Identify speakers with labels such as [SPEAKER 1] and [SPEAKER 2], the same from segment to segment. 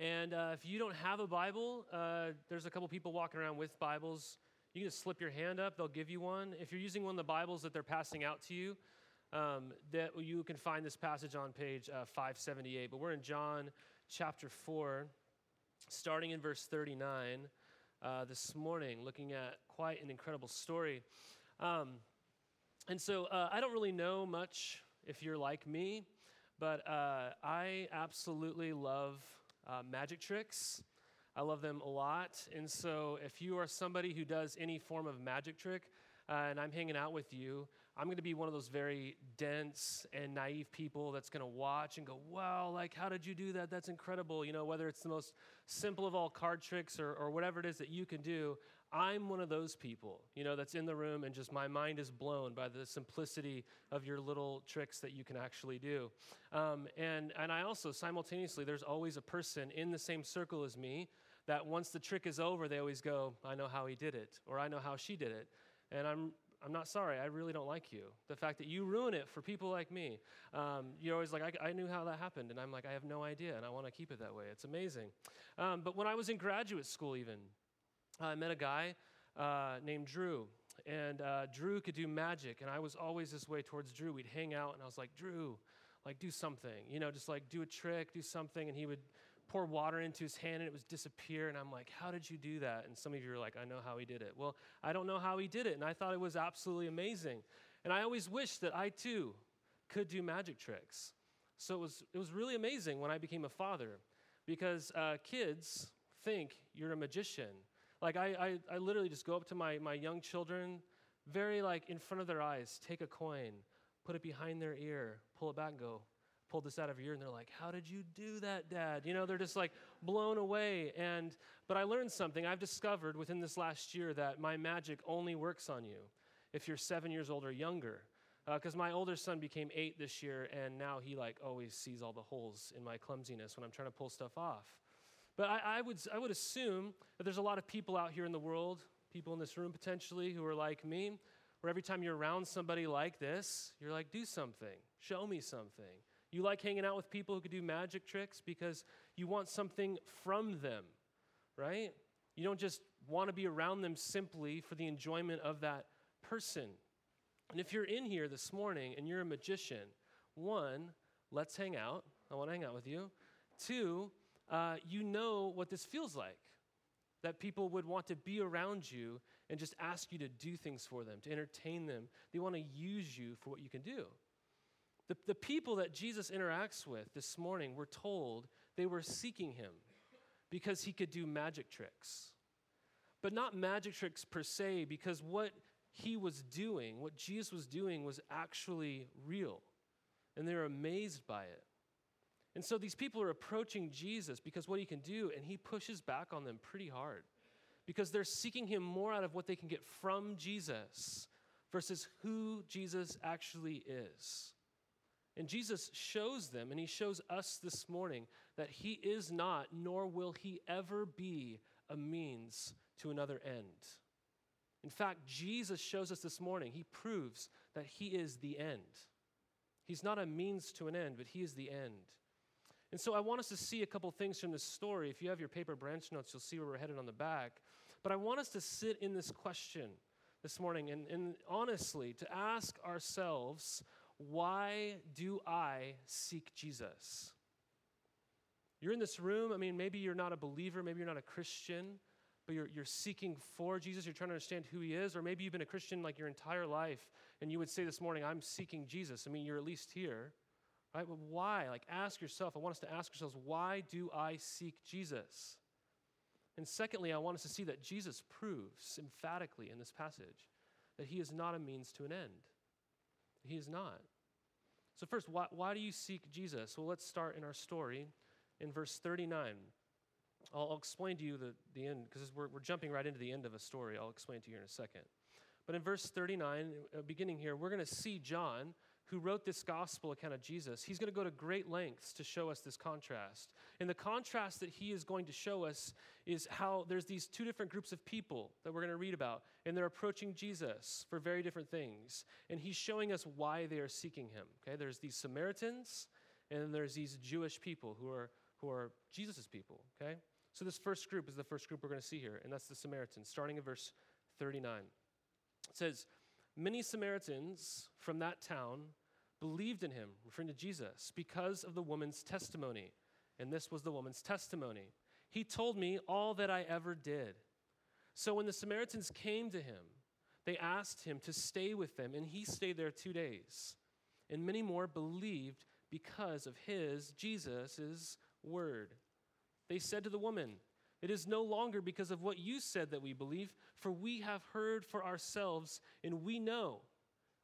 [SPEAKER 1] And uh, if you don't have a Bible, uh, there's a couple people walking around with Bibles. You can just slip your hand up, they'll give you one. If you're using one of the Bibles that they're passing out to you, um, that you can find this passage on page uh, 578. But we're in John chapter 4, starting in verse 39 uh, this morning, looking at quite an incredible story. Um, and so uh, I don't really know much if you're like me, but uh, I absolutely love uh, magic tricks. I love them a lot. And so if you are somebody who does any form of magic trick, uh, and I'm hanging out with you, I'm going to be one of those very dense and naive people that's going to watch and go, wow, like, how did you do that? That's incredible. You know, whether it's the most simple of all card tricks or, or whatever it is that you can do, I'm one of those people, you know, that's in the room and just my mind is blown by the simplicity of your little tricks that you can actually do. Um, and, and I also, simultaneously, there's always a person in the same circle as me that once the trick is over, they always go, I know how he did it, or I know how she did it. And I'm, I'm not sorry. I really don't like you. The fact that you ruin it for people like me. Um, you're always like, I, I, knew how that happened. And I'm like, I have no idea. And I want to keep it that way. It's amazing. Um, but when I was in graduate school, even, I met a guy uh, named Drew. And uh, Drew could do magic. And I was always this way towards Drew. We'd hang out, and I was like, Drew, like, do something. You know, just like do a trick, do something. And he would pour water into his hand and it was disappear. And I'm like, how did you do that? And some of you are like, I know how he did it. Well, I don't know how he did it. And I thought it was absolutely amazing. And I always wished that I too could do magic tricks. So it was, it was really amazing when I became a father because uh, kids think you're a magician. Like, I, I, I literally just go up to my, my young children, very like in front of their eyes, take a coin, put it behind their ear, pull it back, and go, pulled this out of your ear and they're like how did you do that dad? You know they're just like blown away and but i learned something. I've discovered within this last year that my magic only works on you if you're seven years old or younger. Because uh, my older son became eight this year and now he like always sees all the holes in my clumsiness when i'm trying to pull stuff off but I, I would i would assume that there's a lot of people out here in the world people in this room potentially who are like me where every time you're around somebody like this you're like do something show me something you like hanging out with people who can do magic tricks because you want something from them, right? You don't just want to be around them simply for the enjoyment of that person. And if you're in here this morning and you're a magician, one, let's hang out. I want to hang out with you. Two, uh, you know what this feels like that people would want to be around you and just ask you to do things for them, to entertain them. They want to use you for what you can do. The, the people that Jesus interacts with this morning were told they were seeking him because he could do magic tricks. But not magic tricks per se, because what he was doing, what Jesus was doing, was actually real. And they're amazed by it. And so these people are approaching Jesus because what he can do, and he pushes back on them pretty hard because they're seeking him more out of what they can get from Jesus versus who Jesus actually is. And Jesus shows them, and he shows us this morning, that he is not, nor will he ever be, a means to another end. In fact, Jesus shows us this morning, he proves that he is the end. He's not a means to an end, but he is the end. And so I want us to see a couple things from this story. If you have your paper branch notes, you'll see where we're headed on the back. But I want us to sit in this question this morning and, and honestly to ask ourselves why do I seek Jesus? You're in this room, I mean, maybe you're not a believer, maybe you're not a Christian, but you're, you're seeking for Jesus, you're trying to understand who he is, or maybe you've been a Christian like your entire life, and you would say this morning, I'm seeking Jesus. I mean, you're at least here, right? But why? Like, ask yourself, I want us to ask ourselves, why do I seek Jesus? And secondly, I want us to see that Jesus proves emphatically in this passage that he is not a means to an end. He is not. So, first, why, why do you seek Jesus? Well, let's start in our story in verse 39. I'll, I'll explain to you the, the end, because we're, we're jumping right into the end of a story. I'll explain to you in a second. But in verse 39, uh, beginning here, we're going to see John who wrote this gospel account of Jesus, he's going to go to great lengths to show us this contrast. And the contrast that he is going to show us is how there's these two different groups of people that we're going to read about, and they're approaching Jesus for very different things. And he's showing us why they are seeking him. Okay, there's these Samaritans, and then there's these Jewish people who are who are Jesus' people, okay? So this first group is the first group we're going to see here, and that's the Samaritans, starting in verse 39. It says, Many Samaritans from that town believed in him, referring to Jesus, because of the woman's testimony. And this was the woman's testimony. He told me all that I ever did. So when the Samaritans came to him, they asked him to stay with them, and he stayed there two days. And many more believed because of his, Jesus' word. They said to the woman, It is no longer because of what you said that we believe, for we have heard for ourselves, and we know,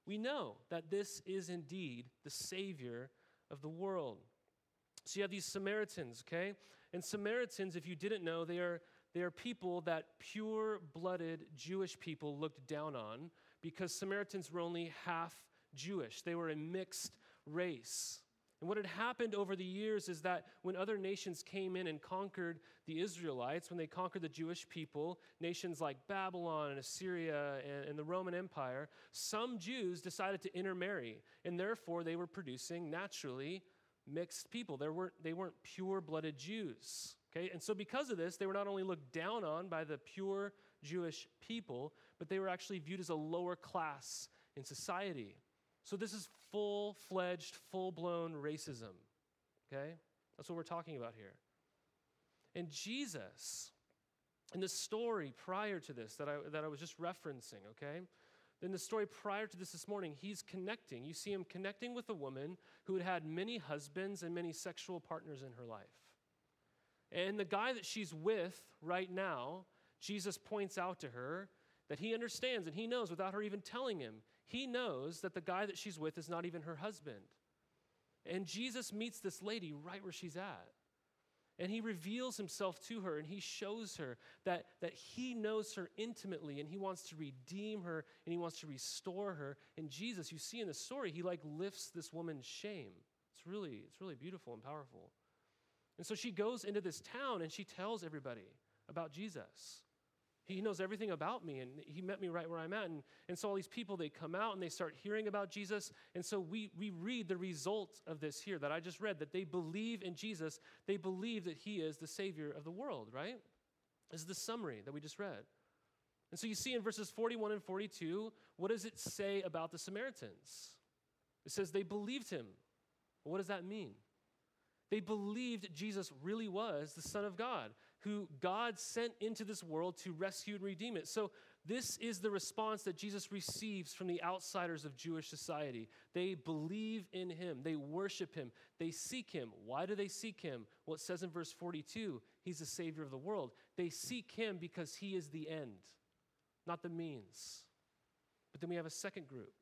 [SPEAKER 1] we know that this is indeed the Savior of the world. So you have these Samaritans, okay? And Samaritans, if you didn't know, they are, they are people that pure blooded Jewish people looked down on because Samaritans were only half Jewish. They were a mixed race. And what had happened over the years is that when other nations came in and conquered the Israelites, when they conquered the Jewish people, nations like Babylon and Assyria and, and, the Roman Empire, some Jews decided to intermarry, and therefore they were producing naturally mixed people. They weren't, they weren't pure blooded Jews. Okay? And so, because of this, they were not only looked down on by the pure Jewish people, but they were actually viewed as a lower class in society. So, this is full fledged, full blown racism. Okay? That's what we're talking about here. And Jesus, in the story prior to this that I, that I was just referencing, okay? In the story prior to this this morning, he's connecting. You see him connecting with a woman who had had many husbands and many sexual partners in her life. And the guy that she's with right now, Jesus points out to her that he understands and he knows without her even telling him, he knows that the guy that she's with is not even her husband. And Jesus meets this lady right where she's at. And he reveals himself to her and he shows her that, that he knows her intimately and he wants to redeem her and he wants to restore her. And Jesus, you see in the story, he like lifts this woman's shame. It's really, it's really beautiful and powerful. And so she goes into this town and she tells everybody about Jesus. He knows everything about me, and he met me right where I'm at. And, and so all these people, they come out and they start hearing about Jesus. And so we, we read the result of this here that I just read that they believe in Jesus. They believe that he is the Savior of the world, right? This is the summary that we just read. And so you see in verses 41 and 42, what does it say about the Samaritans? It says they believed him. what does that mean? They believed Jesus really was the Son of God who God sent into this world to rescue and redeem it. So, this is the response that Jesus receives from the outsiders of Jewish society. They believe in him, they worship him, they seek him. Why do they seek him? Well, it says in verse 42 he's the Savior of the world. They seek him because he is the end, not the means. But then we have a second group.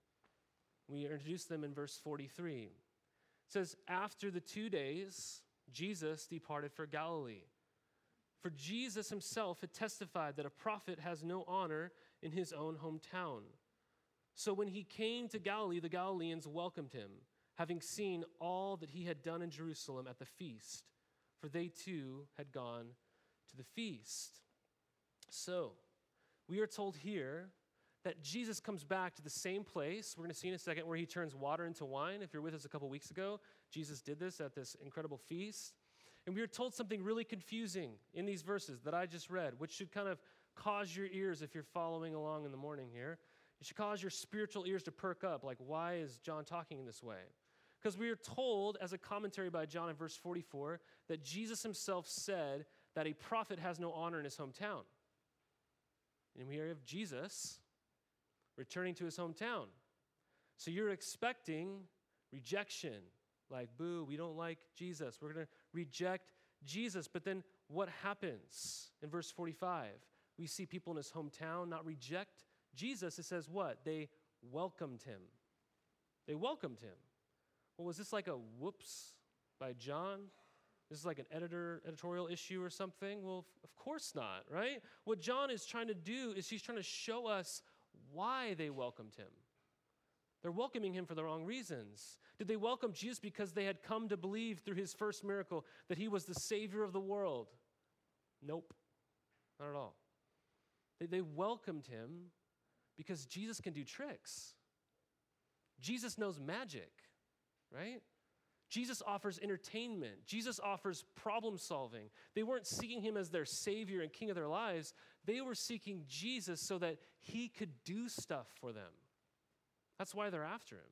[SPEAKER 1] We introduce them in verse 43. It says, After the two days, Jesus departed for Galilee for Jesus himself had testified that a prophet has no honor in his own hometown. So when he came to Galilee, the Galileans welcomed him, having seen all that he had done in Jerusalem at the feast, for they too had gone to the feast. So we are told here that Jesus comes back to the same place. We're going to see in a second where he turns water into wine. If you're with us a couple weeks ago, Jesus did this at this incredible feast. And we are told something really confusing in these verses that I just read, which should kind of cause your ears, if you're following along in the morning here, it should cause your spiritual ears to perk up. Like, why is John talking in this way? Because we are told, as a commentary by John in verse 44, that Jesus himself said that a prophet has no honor in his hometown. And we have Jesus returning to his hometown. So you're expecting rejection, like, boo, we don't like Jesus. We're going to reject Jesus. But then what happens in verse 45? We see people in his hometown not reject Jesus. It says what? They welcomed him. They welcomed him. Well, was this like a whoops by John? This is like an editor editorial issue or something? Well, of course not, right? What John is trying to do is he's trying to show us why they welcomed him. They're welcoming him for the wrong reasons. Did they welcome Jesus because they had come to believe through his first miracle that he was the Savior of the world? Nope, not at all. They, they welcomed him because Jesus can do tricks. Jesus knows magic, right? Jesus offers entertainment. Jesus offers problem solving. They weren't seeking him as their savior and king of their lives. They were seeking Jesus so that he could do stuff for them. That's why they're after him.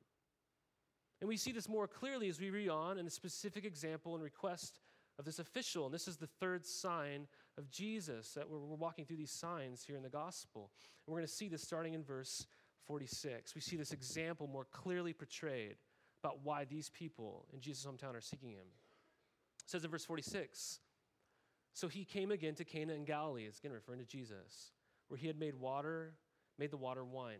[SPEAKER 1] And we see this more clearly as we read on in a specific example and request of this official. And this is the third sign of Jesus that we're, we're walking through these signs here in the gospel. And we're going to see this starting in verse 46. We see this example more clearly portrayed about why these people in Jesus' hometown are seeking him. It says in verse 46 So he came again to Cana in Galilee, it's again referring to Jesus, where he had made water, made the water wine.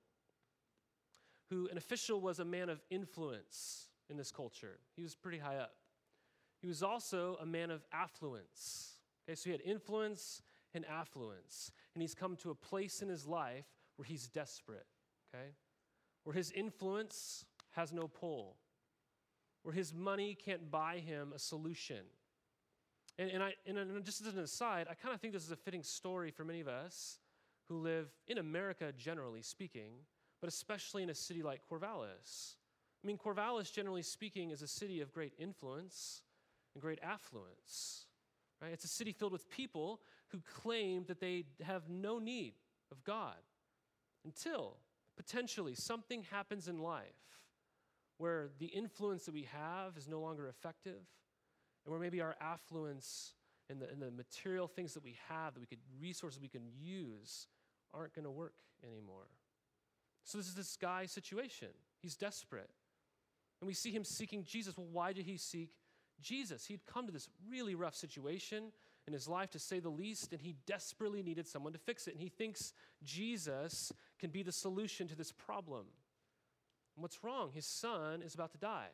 [SPEAKER 1] who, an official was a man of influence in this culture. He was pretty high up. He was also a man of affluence. Okay, so he had influence and affluence. And he's come to a place in his life where he's desperate, okay? Where his influence has no pull, where his money can't buy him a solution. And, and, I, and just as an aside, I kind of think this is a fitting story for many of us who live in America, generally speaking, but especially in a city like Corvallis. I mean, Corvallis, generally speaking, is a city of great influence and great affluence. Right? It's a city filled with people who claim that they have no need of God until potentially something happens in life where the influence that we have is no longer effective, and where maybe our affluence and the, and the material things that we have, that we could, resources we can use, aren't going to work anymore. So this is this guy's situation. He's desperate. And we see him seeking Jesus. Well, why did he seek Jesus? He'd come to this really rough situation in his life, to say the least, and he desperately needed someone to fix it. And he thinks Jesus can be the solution to this problem. And what's wrong? His son is about to die.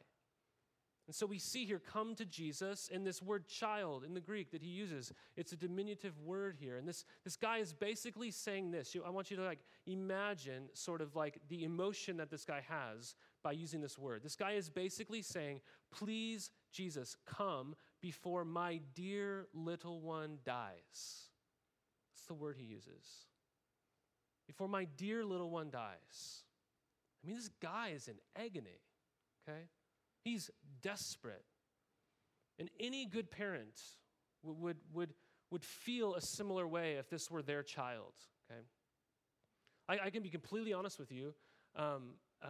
[SPEAKER 1] And so we see here, come to Jesus, and this word child in the Greek that he uses, it's a diminutive word here. And this, this guy is basically saying this. I want you to like imagine sort of like the emotion that this guy has by using this word. This guy is basically saying, Please, Jesus, come before my dear little one dies. That's the word he uses. Before my dear little one dies. I mean, this guy is in agony, okay? He's desperate. And any good parent would, would, would feel a similar way if this were their child, okay? I, I can be completely honest with you. Um, uh,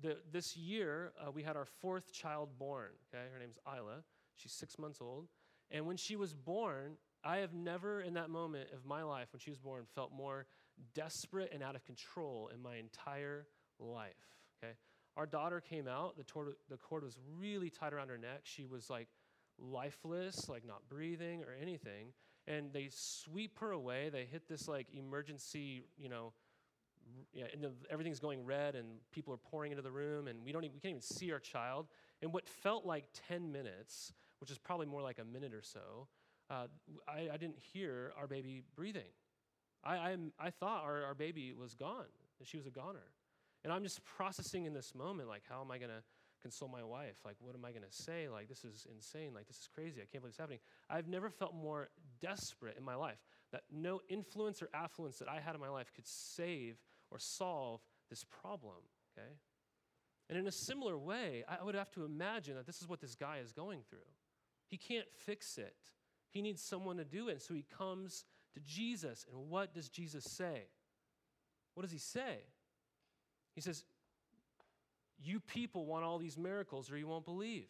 [SPEAKER 1] the, this year, uh, we had our fourth child born, okay? Her name's Isla. She's six months old. And when she was born, I have never in that moment of my life, when she was born, felt more desperate and out of control in my entire life. Our daughter came out, the, tor- the cord was really tight around her neck. She was like lifeless, like not breathing or anything. And they sweep her away. They hit this like emergency, you know, yeah, and the, everything's going red and people are pouring into the room and we don't even, we can't even see our child. And what felt like 10 minutes, which is probably more like a minute or so, uh, I, I, didn't hear our baby breathing. I, I, I thought our, our baby was gone, she was a goner. And I'm just processing in this moment, like, how am I going to console my wife? Like, what am I going to say? Like, this is insane. Like, this is crazy. I can't believe it's happening. I've never felt more desperate in my life that no influence or affluence that I had in my life could save or solve this problem, okay? And in a similar way, I would have to imagine that this is what this guy is going through. He can't fix it, he needs someone to do it. And So he comes to Jesus. And what does Jesus say? What does he say? He says, You people want all these miracles or you won't believe.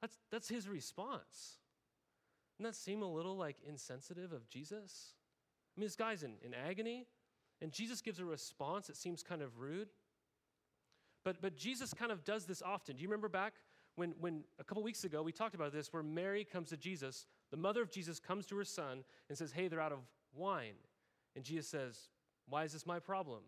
[SPEAKER 1] That's, that's his response. Doesn't that seem a little like insensitive of Jesus? I mean, this guy's in, in agony, and Jesus gives a response that seems kind of rude. But, but Jesus kind of does this often. Do you remember back when, when a couple weeks ago we talked about this, where Mary comes to Jesus, the mother of Jesus comes to her son and says, Hey, they're out of wine. And Jesus says, Why is this my problem?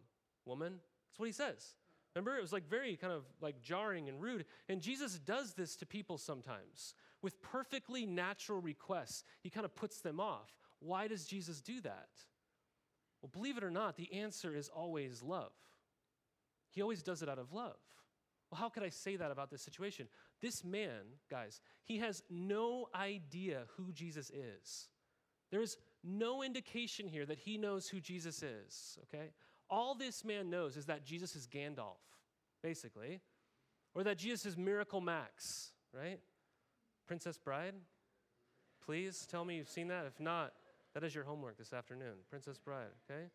[SPEAKER 1] Woman, that's what he says. Remember, it was like very kind of like jarring and rude. And Jesus does this to people sometimes with perfectly natural requests. He kind of puts them off. Why does Jesus do that? Well, believe it or not, the answer is always love. He always does it out of love. Well, how could I say that about this situation? This man, guys, he has no idea who Jesus is. There is no indication here that he knows who Jesus is, okay? All this man knows is that Jesus is Gandalf, basically, or that Jesus is Miracle Max, right? Princess Bride? Please tell me you've seen that. If not, that is your homework this afternoon. Princess Bride, okay?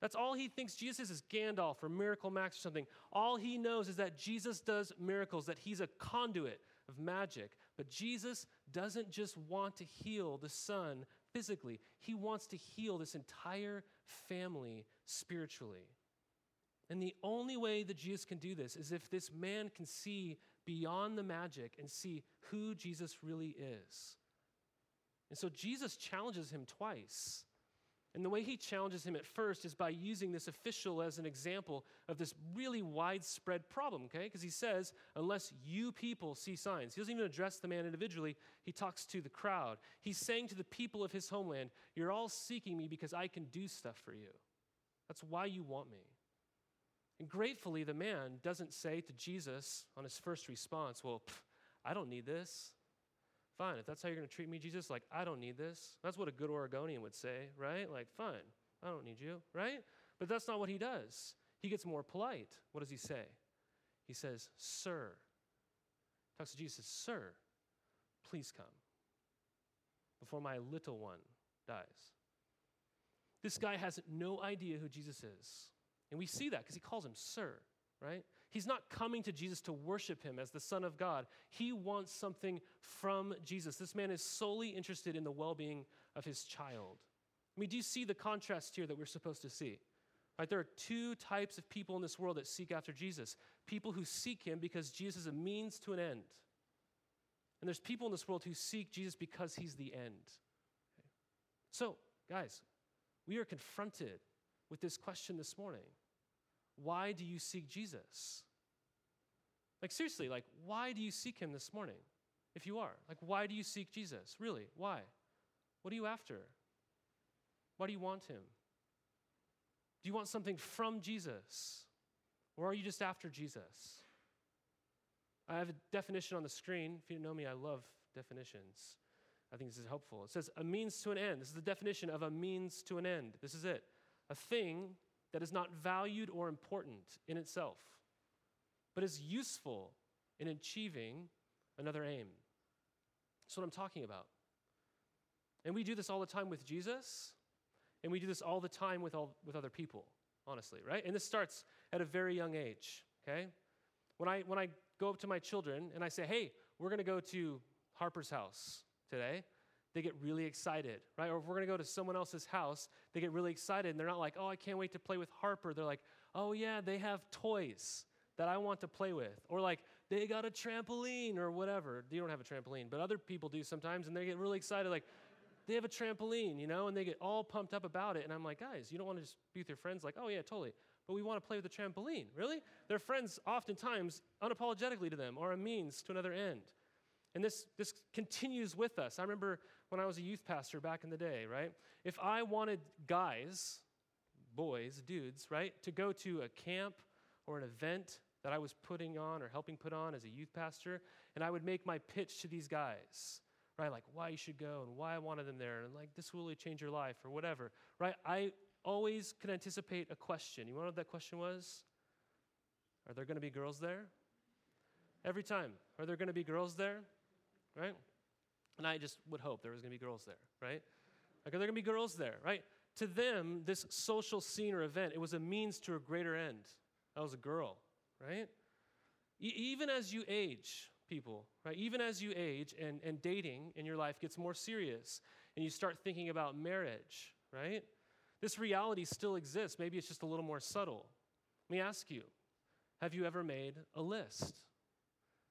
[SPEAKER 1] That's all he thinks Jesus is Gandalf or Miracle Max or something. All he knows is that Jesus does miracles, that he's a conduit of magic. But Jesus doesn't just want to heal the son physically, he wants to heal this entire family spiritually. And the only way that Jesus can do this is if this man can see beyond the magic and see who Jesus really is. And so Jesus challenges him twice. And the way he challenges him at first is by using this official as an example of this really widespread problem, okay? Because he says, unless you people see signs, he doesn't even address the man individually, he talks to the crowd. He's saying to the people of his homeland, You're all seeking me because I can do stuff for you. That's why you want me. And gratefully, the man doesn't say to Jesus on his first response, Well, pff, I don't need this. Fine, if that's how you're going to treat me, Jesus, like, I don't need this. That's what a good Oregonian would say, right? Like, fine, I don't need you, right? But that's not what he does. He gets more polite. What does he say? He says, Sir. Talks to Jesus, Sir, please come before my little one dies. This guy has no idea who Jesus is. And we see that because he calls him Sir, right? He's not coming to Jesus to worship him as the Son of God. He wants something from Jesus. This man is solely interested in the well being of his child. I mean, do you see the contrast here that we're supposed to see? Right, there are two types of people in this world that seek after Jesus people who seek him because Jesus is a means to an end. And there's people in this world who seek Jesus because he's the end. Okay. So, guys, we are confronted with this question this morning why do you seek Jesus? Like, seriously, like, why do you seek him this morning? If you are, like, why do you seek Jesus? Really, why? What are you after? Why do you want him? Do you want something from Jesus? Or are you just after Jesus? I have a definition on the screen. If you know me, I love definitions. I think this is helpful. It says a means to an end. This is the definition of a means to an end. This is it. A thing that is not valued or important in itself, but is useful in achieving another aim. That's what I'm talking about. And we do this all the time with Jesus, and we do this all the time with, all, with other people, honestly, right? And this starts at a very young age, okay? When I, when I go up to my children and I say, hey, we're gonna go to Harper's house today, they get really excited, right? Or if we're to go to someone else's house, they get really excited and they're not like, oh, I can't wait to play with Harper. They're like, oh, yeah, they have toys that I want to play with. Or like, they got a trampoline or whatever. You don't have a trampoline, but other people do sometimes and they get really excited, like, they have a trampoline, you know, and they get all pumped up about it. And I'm like, guys, you don't want to just be with your friends, like, oh, yeah, totally. But we want to play with the trampoline. Really? Their friends, oftentimes, unapologetically to them, are a means to another end. And this, this continues with us. I remember when I was a youth pastor back in the day, right? If I wanted guys, boys, dudes, right, to go to a camp or an event that I was putting on or helping put on as a youth pastor, and I would make my pitch to these guys, right? Like why you should go and why I wanted them there, and like this will really change your life or whatever, right? I always could anticipate a question. You know what that question was? Are there going to be girls there? Every time. Are there going to be girls there? right? And I just would hope there was going to be girls there, right? Like, are there going to be girls there, right? To them, this social scene or event, it was a means to a greater end. That was a girl, right? E- even as you age, people, right? Even as you age and, and dating in your life gets more serious and you start thinking about marriage, right? This reality still exists. Maybe it's just a little more subtle. Let me ask you have you ever made a list?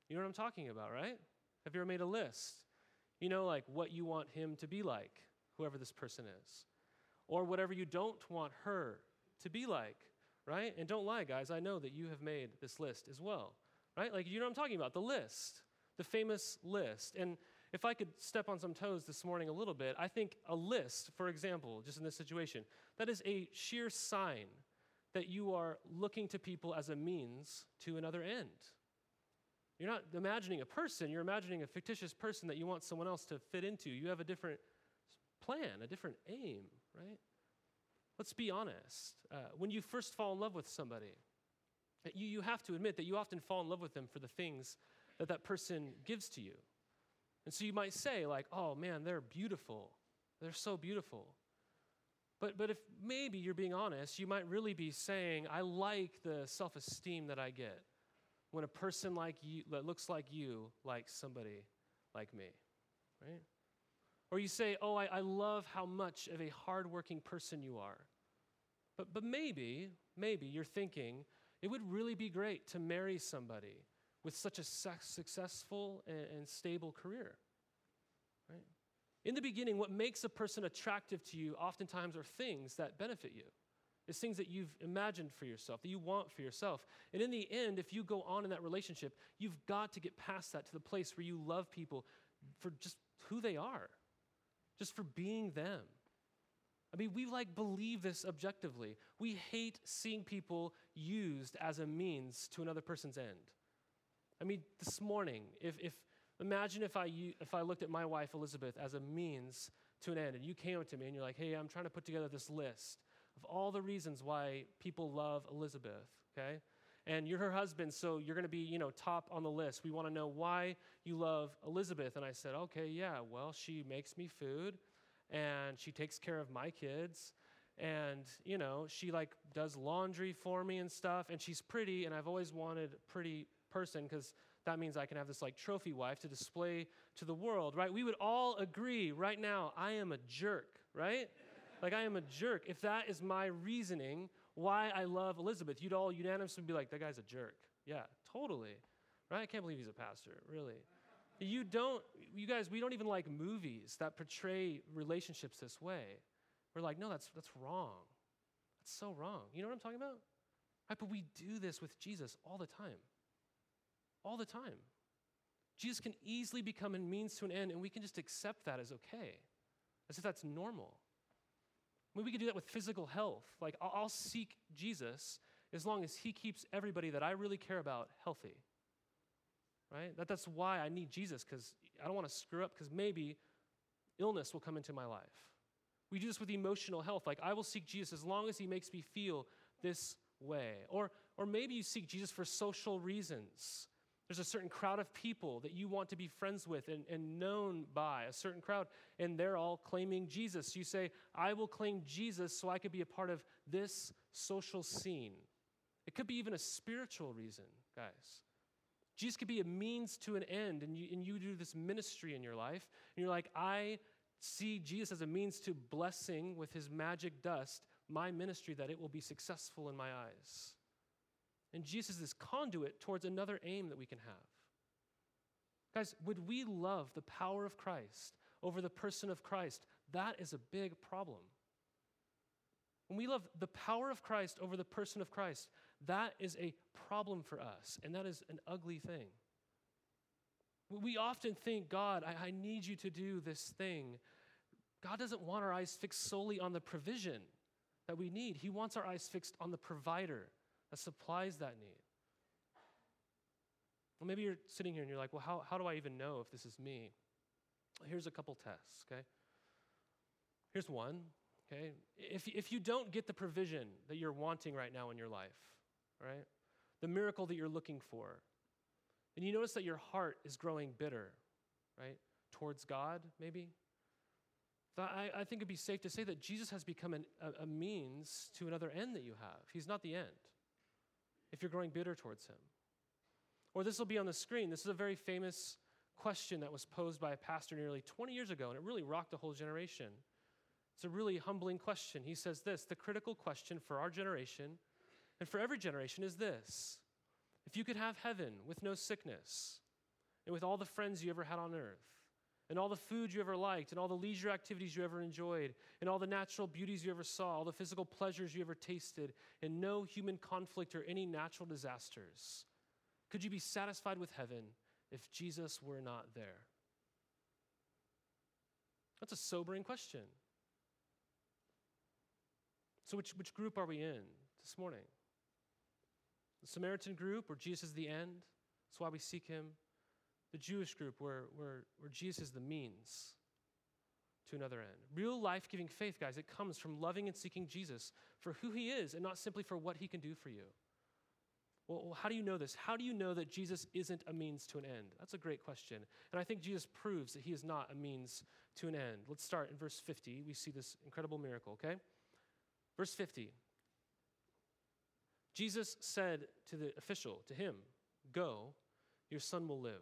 [SPEAKER 1] You know what I'm talking about, right? Have you ever made a list? You know, like what you want him to be like, whoever this person is, or whatever you don't want her to be like, right? And don't lie, guys. I know that you have made this list as well, right? Like, you know what I'm talking about the list, the famous list. And if I could step on some toes this morning a little bit, I think a list, for example, just in this situation, that is a sheer sign that you are looking to people as a means to another end. You're not imagining a person, you're imagining a fictitious person that you want someone else to fit into. You have a different plan, a different aim, right? Let's be honest. Uh, when you first fall in love with somebody, you, you have to admit that you often fall in love with them for the things that that person gives to you. And so you might say, like, oh man, they're beautiful. They're so beautiful. But, but if maybe you're being honest, you might really be saying, I like the self esteem that I get when a person like you, that looks like you, likes somebody like me, right? Or you say, Oh, I, I love how much of a hardworking person you are. But, but maybe, maybe you're thinking, it would really be great to marry somebody with such a successful and, and stable career. Right? In the beginning, what makes a person attractive to you oftentimes are things that benefit you. It's things that you've imagined for yourself, that you want for yourself. And in the end, if you go on in that relationship, you've got to get past that to the place where you love people for just who they are, just for being them. I mean, we like believe this objectively. We hate seeing people used as a means to another person's end. I mean, this morning, if, if imagine if I, if I looked at my wife, Elizabeth, as a means to an end, and you came to me and you're like, hey, I'm trying to put together this list of all the reasons why people love Elizabeth, okay? And you're her husband, so you're going to be, you know, top on the list. We want to know why you love Elizabeth. And I said, okay, yeah, well, she makes me food, and she takes care of my kids, and you know, she like does laundry for me and stuff, and she's pretty, and I've always wanted a pretty person because that means I can have this like trophy wife to display to the world, right? We would all agree right now, I am a jerk, right? Like I am a jerk. If that is my reasoning why I love Elizabeth, you'd all unanimously be like, that guy's a jerk. Yeah, totally. Right? I can't believe he's a pastor, really. You don't, you guys, we don't even like movies that portray relationships this way. We're like, no, that's, that's wrong. That's so wrong. You know what I'm talking about? Right, but we do this with Jesus all the time all the time. Jesus can easily become a means to an end, and we can just accept that as okay, as if that's normal. I mean, we can do that with physical health. Like, I'll, I'll seek Jesus as long as he keeps everybody that I really care about healthy. Right? That, that's why I need Jesus, because I don't want to screw up, because maybe illness will come into my life. We do this with emotional health. Like, I will seek Jesus as long as he makes me feel this way. Or, or maybe you seek Jesus for social reasons. There's a certain crowd of people that you want to be friends with and, and known by, a certain crowd, and they're all claiming Jesus. You say, I will claim Jesus so I could be a part of this social scene. It could be even a spiritual reason, guys. Jesus could be a means to an end, and you, and you do this ministry in your life, and you're like, I see Jesus as a means to blessing with his magic dust my ministry that it will be successful in my eyes. And Jesus is this conduit towards another aim that we can have. Guys, would we love the power of Christ over the person of Christ? That is a big problem. When we love the power of Christ over the person of Christ, that is a problem for us, and that is an ugly thing. We often think, God, I, I, need you to do this thing. God doesn't want our eyes fixed solely on the provision that we need, He wants our eyes fixed on the provider that supplies that need. Well, maybe you're sitting here and you're like, well, how, how do I even know if this is me? Here's a couple tests, okay? Here's one, okay? If, if you don't get the provision that you're wanting right now in your life, right? The miracle that you're looking for, and you notice that your heart is growing bitter, right? Towards God, maybe. I, I think it'd be safe to say that Jesus has become an, a, a means to another end that you have. He's not the end if you're growing bitter towards him. Or this will be on the screen. This is a very famous question that was posed by a pastor nearly 20 years ago, and it really rocked a whole generation. It's a really humbling question. He says this The critical question for our generation and for every generation is this If you could have heaven with no sickness and with all the friends you ever had on earth, and all the food you ever liked, and all the leisure activities you ever enjoyed, and all the natural beauties you ever saw, all the physical pleasures you ever tasted, and no human conflict or any natural disasters? Could you be satisfied with heaven if Jesus were not there? That's a sobering question. So, which, which group are we in this morning? The Samaritan group, where Jesus is the end, that's why we seek him the Jewish group where, where, where Jesus is the means to another end. Real life giving faith, guys, it comes from loving and seeking Jesus for who he is and not simply for what he can do for you. Well, how do you know this? How do you know that Jesus isn't a means to an end? That's a great question. And I think Jesus proves that he is not a means to an end. Let's start in verse 50. We see this incredible miracle, okay? Verse 50. Jesus said to the official, to him, Go, your son will live.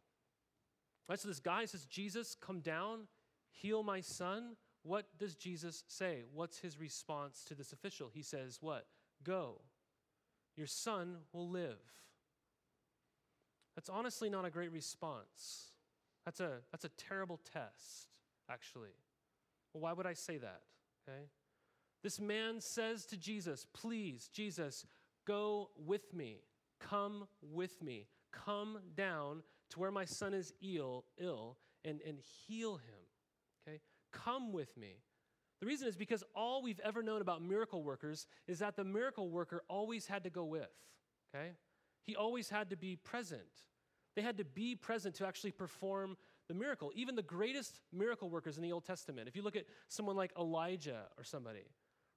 [SPEAKER 1] Right, so this guy says, Jesus, come down, heal my son. What does Jesus say? What's his response to this official? He says, What? Go. Your son will live. That's honestly not a great response. That's a, that's a terrible test, actually. Well, why would I say that? Okay? This man says to Jesus, Please, Jesus, go with me. Come with me. Come down to where my son is ill, ill and, and heal him. Okay? Come with me. The reason is because all we've ever known about miracle workers is that the miracle worker always had to go with. Okay? He always had to be present. They had to be present to actually perform the miracle. Even the greatest miracle workers in the Old Testament, if you look at someone like Elijah or somebody,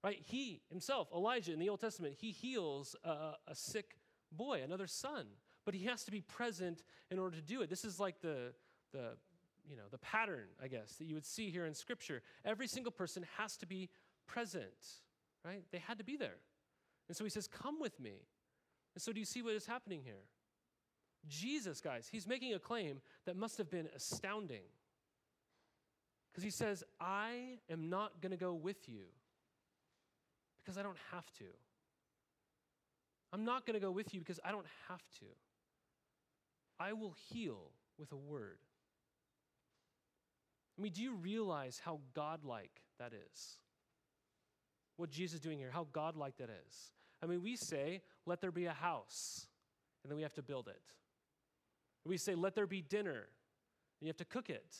[SPEAKER 1] right? He himself, Elijah in the Old Testament, he heals a, a sick boy, another son but he has to be present in order to do it. This is like the, the, you know, the pattern, I guess, that you would see here in Scripture. Every single person has to be present, right? They had to be there. And so he says, Come with me. And so do you see what is happening here? Jesus, guys, he's making a claim that must have been astounding. Because he says, I am not going to go with you because I don't have to. I'm not going to go with you because I don't have to. I will heal with a word. I mean, do you realize how godlike that is? What Jesus is doing here, how godlike that is. I mean, we say, let there be a house, and then we have to build it. We say, let there be dinner, and you have to cook it.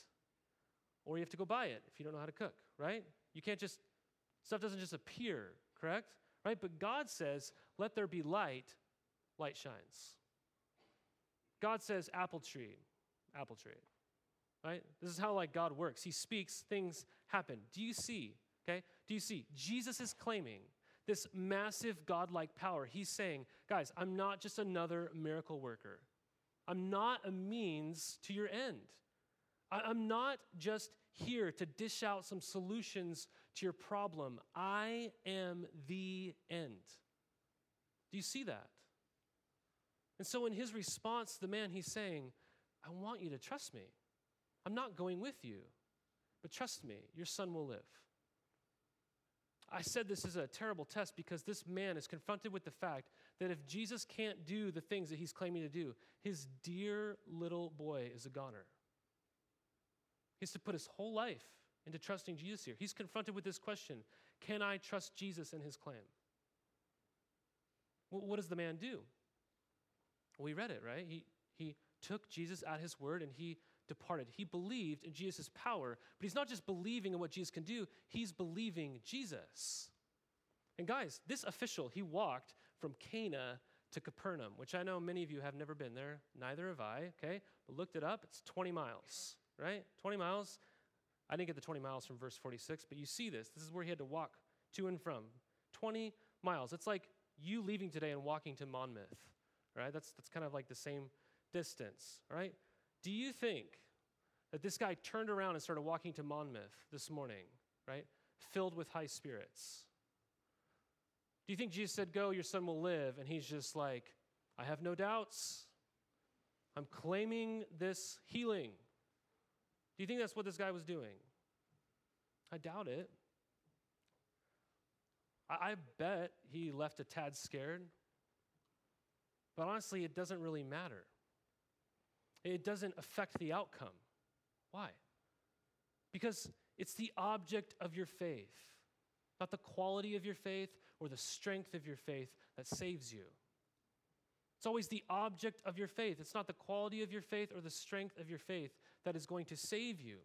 [SPEAKER 1] Or you have to go buy it if you don't know how to cook, right? You can't just, stuff doesn't just appear, correct? Right? But God says, let there be light, light shines. God says apple tree, apple tree. Right? This is how like God works. He speaks, things happen. Do you see? Okay? Do you see? Jesus is claiming this massive godlike power. He's saying, guys, I'm not just another miracle worker. I'm not a means to your end. I'm not just here to dish out some solutions to your problem. I am the end. Do you see that? And so, in his response the man, he's saying, I want you to trust me. I'm not going with you, but trust me, your son will live. I said this is a terrible test because this man is confronted with the fact that if Jesus can't do the things that he's claiming to do, his dear little boy is a goner. He has to put his whole life into trusting Jesus here. He's confronted with this question Can I trust Jesus and his claim? Well, what does the man do? We read it, right? He, he took Jesus at his word and he departed. He believed in Jesus' power, but he's not just believing in what Jesus can do, he's believing Jesus. And guys, this official, he walked from Cana to Capernaum, which I know many of you have never been there. Neither have I, okay? But looked it up, it's 20 miles, right? 20 miles. I didn't get the 20 miles from verse 46, but you see this. This is where he had to walk to and from. 20 miles. It's like you leaving today and walking to Monmouth right? That's, that's kind of like the same distance, right? Do you think that this guy turned around and started walking to Monmouth this morning, right? Filled with high spirits. Do you think Jesus said, Go, your son will live? And he's just like, I have no doubts. I'm claiming this healing. Do you think that's what this guy was doing? I doubt it. I, I bet he left a tad scared. But honestly, it doesn't really matter. It doesn't affect the outcome. Why? Because it's the object of your faith, not the quality of your faith or the strength of your faith that saves you. It's always the object of your faith. It's not the quality of your faith or the strength of your faith that is going to save you.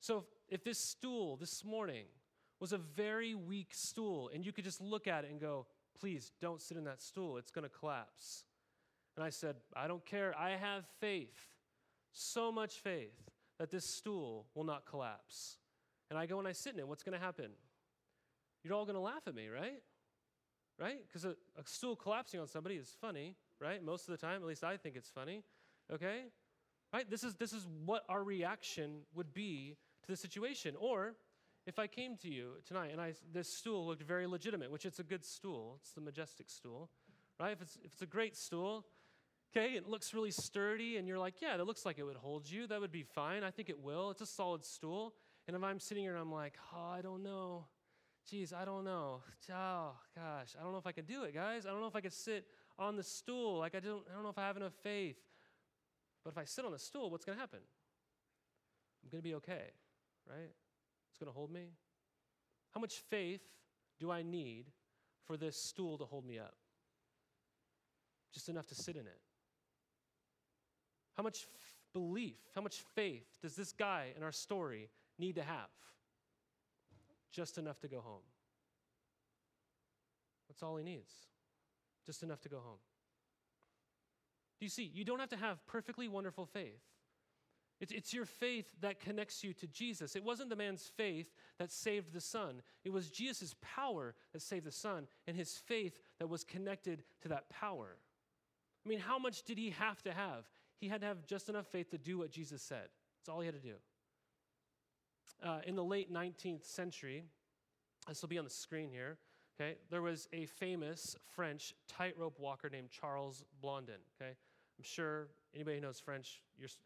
[SPEAKER 1] So, if, if this stool this morning was a very weak stool and you could just look at it and go, please don't sit in that stool, it's going to collapse. And I said, I don't care. I have faith, so much faith, that this stool will not collapse. And I go and I sit in it. What's going to happen? You're all going to laugh at me, right? Right? Because a, a stool collapsing on somebody is funny right? Most of the time, at least I think it's funny. Okay? Right? This is this is what our reaction would be to the situation. Or if I came to you tonight and I this stool looked very legitimate, which it's a good stool, it's the majestic stool, right? If it's if it's a great stool, okay, it looks really sturdy, and you're like, yeah, that looks like it would hold you. That would be fine. I think it will. It's a solid stool. And if I'm sitting here and I'm like, oh, I don't know. Geez, I don't know. Oh, gosh, I don't know if I can do it, guys. I don't know if I could sit on the stool. Like, I don't, I don't know if I have enough faith. But if I sit on the stool, what's going to happen? I'm going to be okay, right? It's going to hold me. How much faith do I need for this stool to hold me up? Just enough to sit in it. How much f- belief, how much faith does this guy in our story need to have? Just enough to go home. That's all he needs just enough to go home. Do you see? You don't have to have perfectly wonderful faith. It's, it's your faith that connects you to Jesus. It wasn't the man's faith that saved the son, it was Jesus' power that saved the son, and his faith that was connected to that power. I mean, how much did he have to have? He had to have just enough faith to do what Jesus said. That's all he had to do. Uh, in the late 19th century, this will be on the screen here. Okay, there was a famous French tightrope walker named Charles Blondin. Okay, I'm sure anybody who knows French,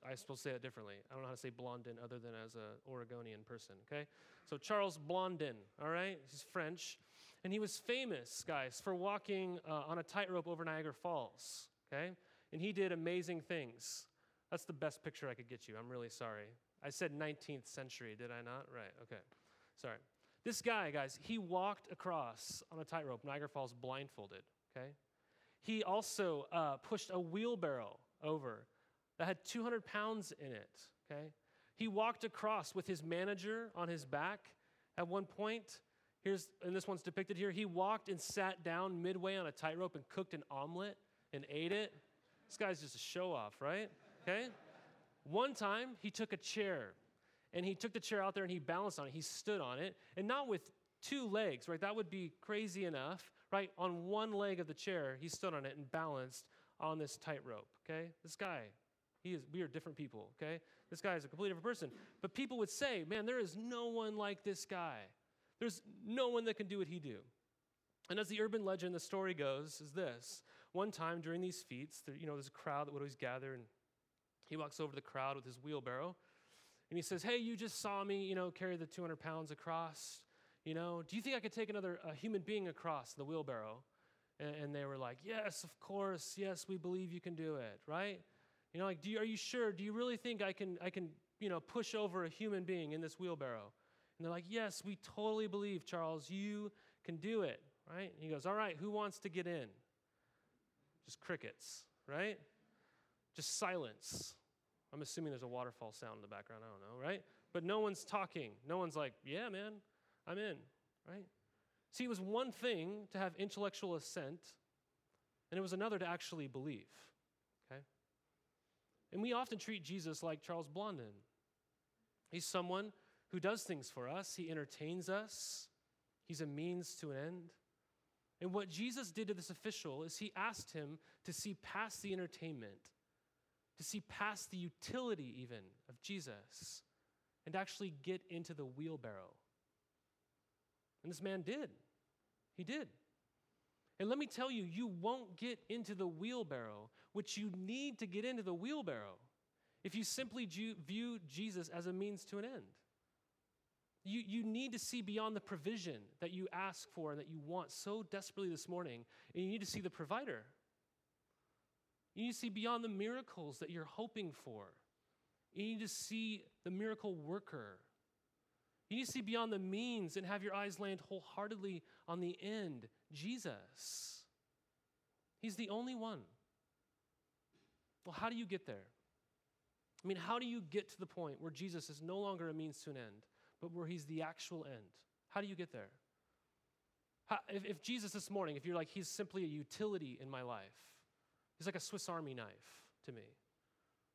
[SPEAKER 1] I'm supposed to say it differently. I don't know how to say Blondin other than as an Oregonian person. Okay, so Charles Blondin. All right, he's French, and he was famous, guys, for walking uh, on a tightrope over Niagara Falls. Okay, and he did amazing things. That's the best picture I could get you. I'm really sorry. I said 19th century, did I not? Right. Okay. Sorry. This guy, guys, he walked across on a tightrope, Niagara Falls, blindfolded, okay? He also uh, pushed a wheelbarrow over that had 200 pounds in it, okay? He walked across with his manager on his back at one point. Here's, and this one's depicted here. He walked and sat down midway on a tightrope and cooked an omelet and ate it. This guy's just a show off, right? Okay? One time, he took a chair and he took the chair out there and he balanced on it. He stood on it, and not with two legs, right? That would be crazy enough, right? On one leg of the chair, he stood on it and balanced on this tightrope, okay? This guy, he is, we are different people, okay? This guy is a completely different person. But people would say, man, there is no one like this guy. There's no one that can do what he do. And as the urban legend, the story goes, is this. One time during these feats, there, you know, there's a crowd that would always gather, and he walks over to the crowd with his wheelbarrow, and he says, Hey, you just saw me, you know, carry the 200 pounds across. You know, do you think I could take another human being across the wheelbarrow? And, and they were like, Yes, of course. Yes, we believe you can do it, right? You know, like, do you, are you sure? Do you really think I can, I can, you know, push over a human being in this wheelbarrow? And they're like, Yes, we totally believe, Charles, you can do it, right? And he goes, All right, who wants to get in? Just crickets, right? Just silence. I'm assuming there's a waterfall sound in the background. I don't know, right? But no one's talking. No one's like, yeah, man, I'm in, right? See, it was one thing to have intellectual assent, and it was another to actually believe, okay? And we often treat Jesus like Charles Blondin. He's someone who does things for us, he entertains us, he's a means to an end. And what Jesus did to this official is he asked him to see past the entertainment to see past the utility, even of Jesus, and actually get into the wheelbarrow. And this man did. He did. And let me tell you, you won't get into the wheelbarrow, which you need to get into the wheelbarrow, if you simply view Jesus as a means to an end. You, you need to see beyond the provision that you ask for and that you want so desperately this morning, and you need to see the provider. You need to see beyond the miracles that you're hoping for. You need to see the miracle worker. You need to see beyond the means and have your eyes land wholeheartedly on the end Jesus. He's the only one. Well, how do you get there? I mean, how do you get to the point where Jesus is no longer a means to an end, but where he's the actual end? How do you get there? How, if, if Jesus this morning, if you're like, he's simply a utility in my life, he's like a Swiss Army knife to me,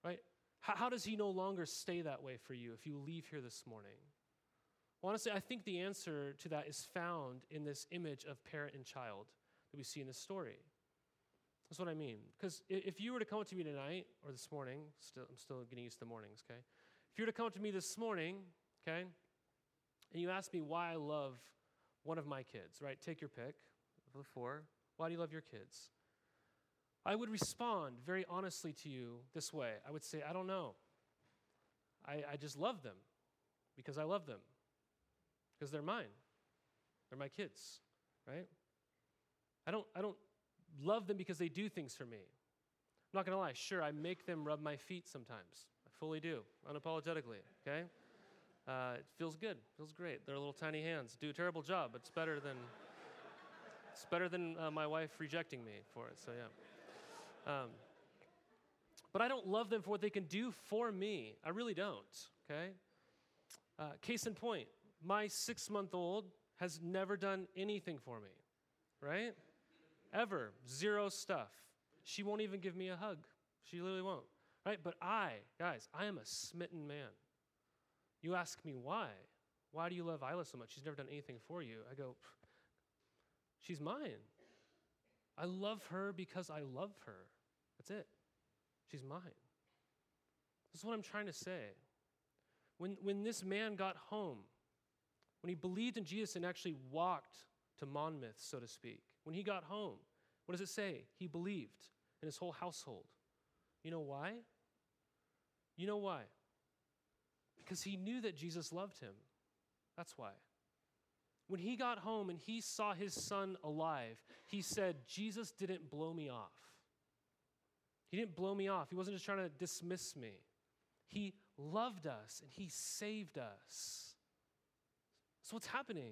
[SPEAKER 1] right? How, how does he no longer stay that way for you if you leave here this morning? Well, honestly, I think the answer to that is found in this image of parent and child that we see in this story. That's what I mean. Because if you were to come up to me tonight or this morning, still, I'm still getting used to the mornings, okay? If you were to come up to me this morning, okay, and you ask me why I love one of my kids, right? Take your pick of the four. Why do you love your kids? I would respond very honestly to you this way. I would say, I don't know. I, I just love them because I love them, because they're mine. They're my kids, right? I don't, I don't love them because they do things for me. I'm not going to lie. Sure, I make them rub my feet sometimes. I fully do, unapologetically, okay? Uh, it feels good. feels great. Their little tiny hands do a terrible job, but it's better than it's better than uh, my wife rejecting me for it. So yeah. Um, but I don't love them for what they can do for me. I really don't. Okay. Uh, case in point, my six-month-old has never done anything for me. Right? Ever. Zero stuff. She won't even give me a hug. She literally won't. Right? But I, guys, I am a smitten man. You ask me why. Why do you love Isla so much? She's never done anything for you. I go, she's mine. I love her because I love her. That's it. She's mine. This is what I'm trying to say. When, when this man got home, when he believed in Jesus and actually walked to Monmouth, so to speak, when he got home, what does it say? He believed in his whole household. You know why? You know why? Because he knew that Jesus loved him. That's why. When he got home and he saw his son alive, he said, Jesus didn't blow me off. He didn't blow me off. He wasn't just trying to dismiss me. He loved us and he saved us. So, what's happening?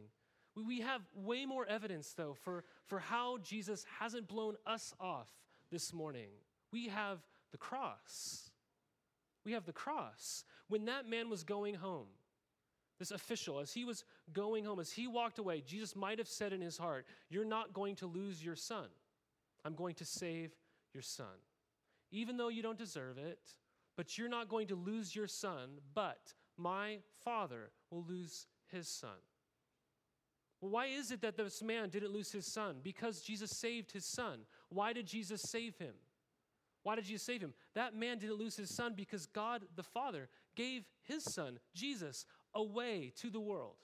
[SPEAKER 1] We have way more evidence, though, for, for how Jesus hasn't blown us off this morning. We have the cross. We have the cross. When that man was going home, this official, as he was going home, as he walked away, Jesus might have said in his heart, You're not going to lose your son. I'm going to save your son. Even though you don't deserve it, but you're not going to lose your son, but my father will lose his son. Well, why is it that this man didn't lose his son? Because Jesus saved his son. Why did Jesus save him? Why did Jesus save him? That man didn't lose his son because God the Father gave his son, Jesus, away to the world.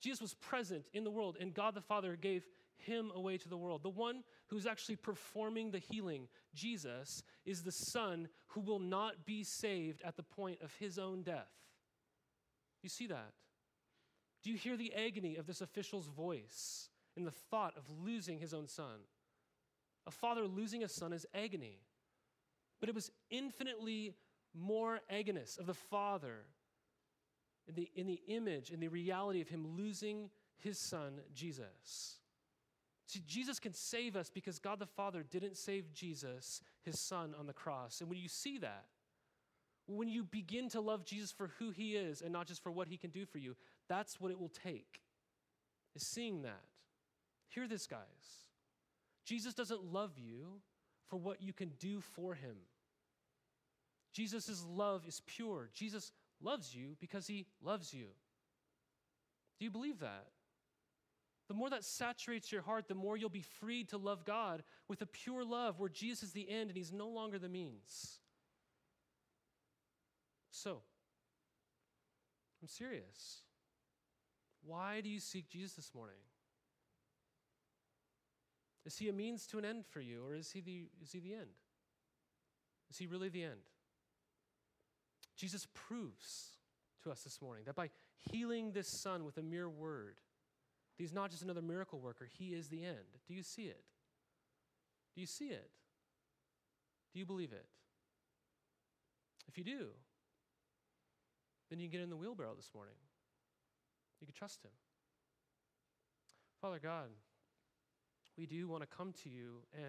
[SPEAKER 1] Jesus was present in the world, and God the Father gave him away to the world. The one who's actually performing the healing, Jesus, is the Son who will not be saved at the point of his own death. You see that? Do you hear the agony of this official's voice in the thought of losing his own son? A father losing a son is agony. But it was infinitely more agonist of the father in the, in the image, in the reality of him losing his son, Jesus. See, Jesus can save us because God the Father didn't save Jesus, his son, on the cross. And when you see that, when you begin to love Jesus for who he is and not just for what he can do for you, that's what it will take, is seeing that. Hear this, guys. Jesus doesn't love you for what you can do for him. Jesus' love is pure. Jesus loves you because he loves you. Do you believe that? the more that saturates your heart, the more you'll be freed to love God with a pure love where Jesus is the end and He's no longer the means. So, I'm serious. Why do you seek Jesus this morning? Is he a means to an end for you, or is he the, is he the end? Is he really the end? Jesus proves to us this morning that by healing this son with a mere word, he's not just another miracle worker, he is the end. Do you see it? Do you see it? Do you believe it? If you do, then you can get in the wheelbarrow this morning. You can trust him. Father God, we do want to come to you and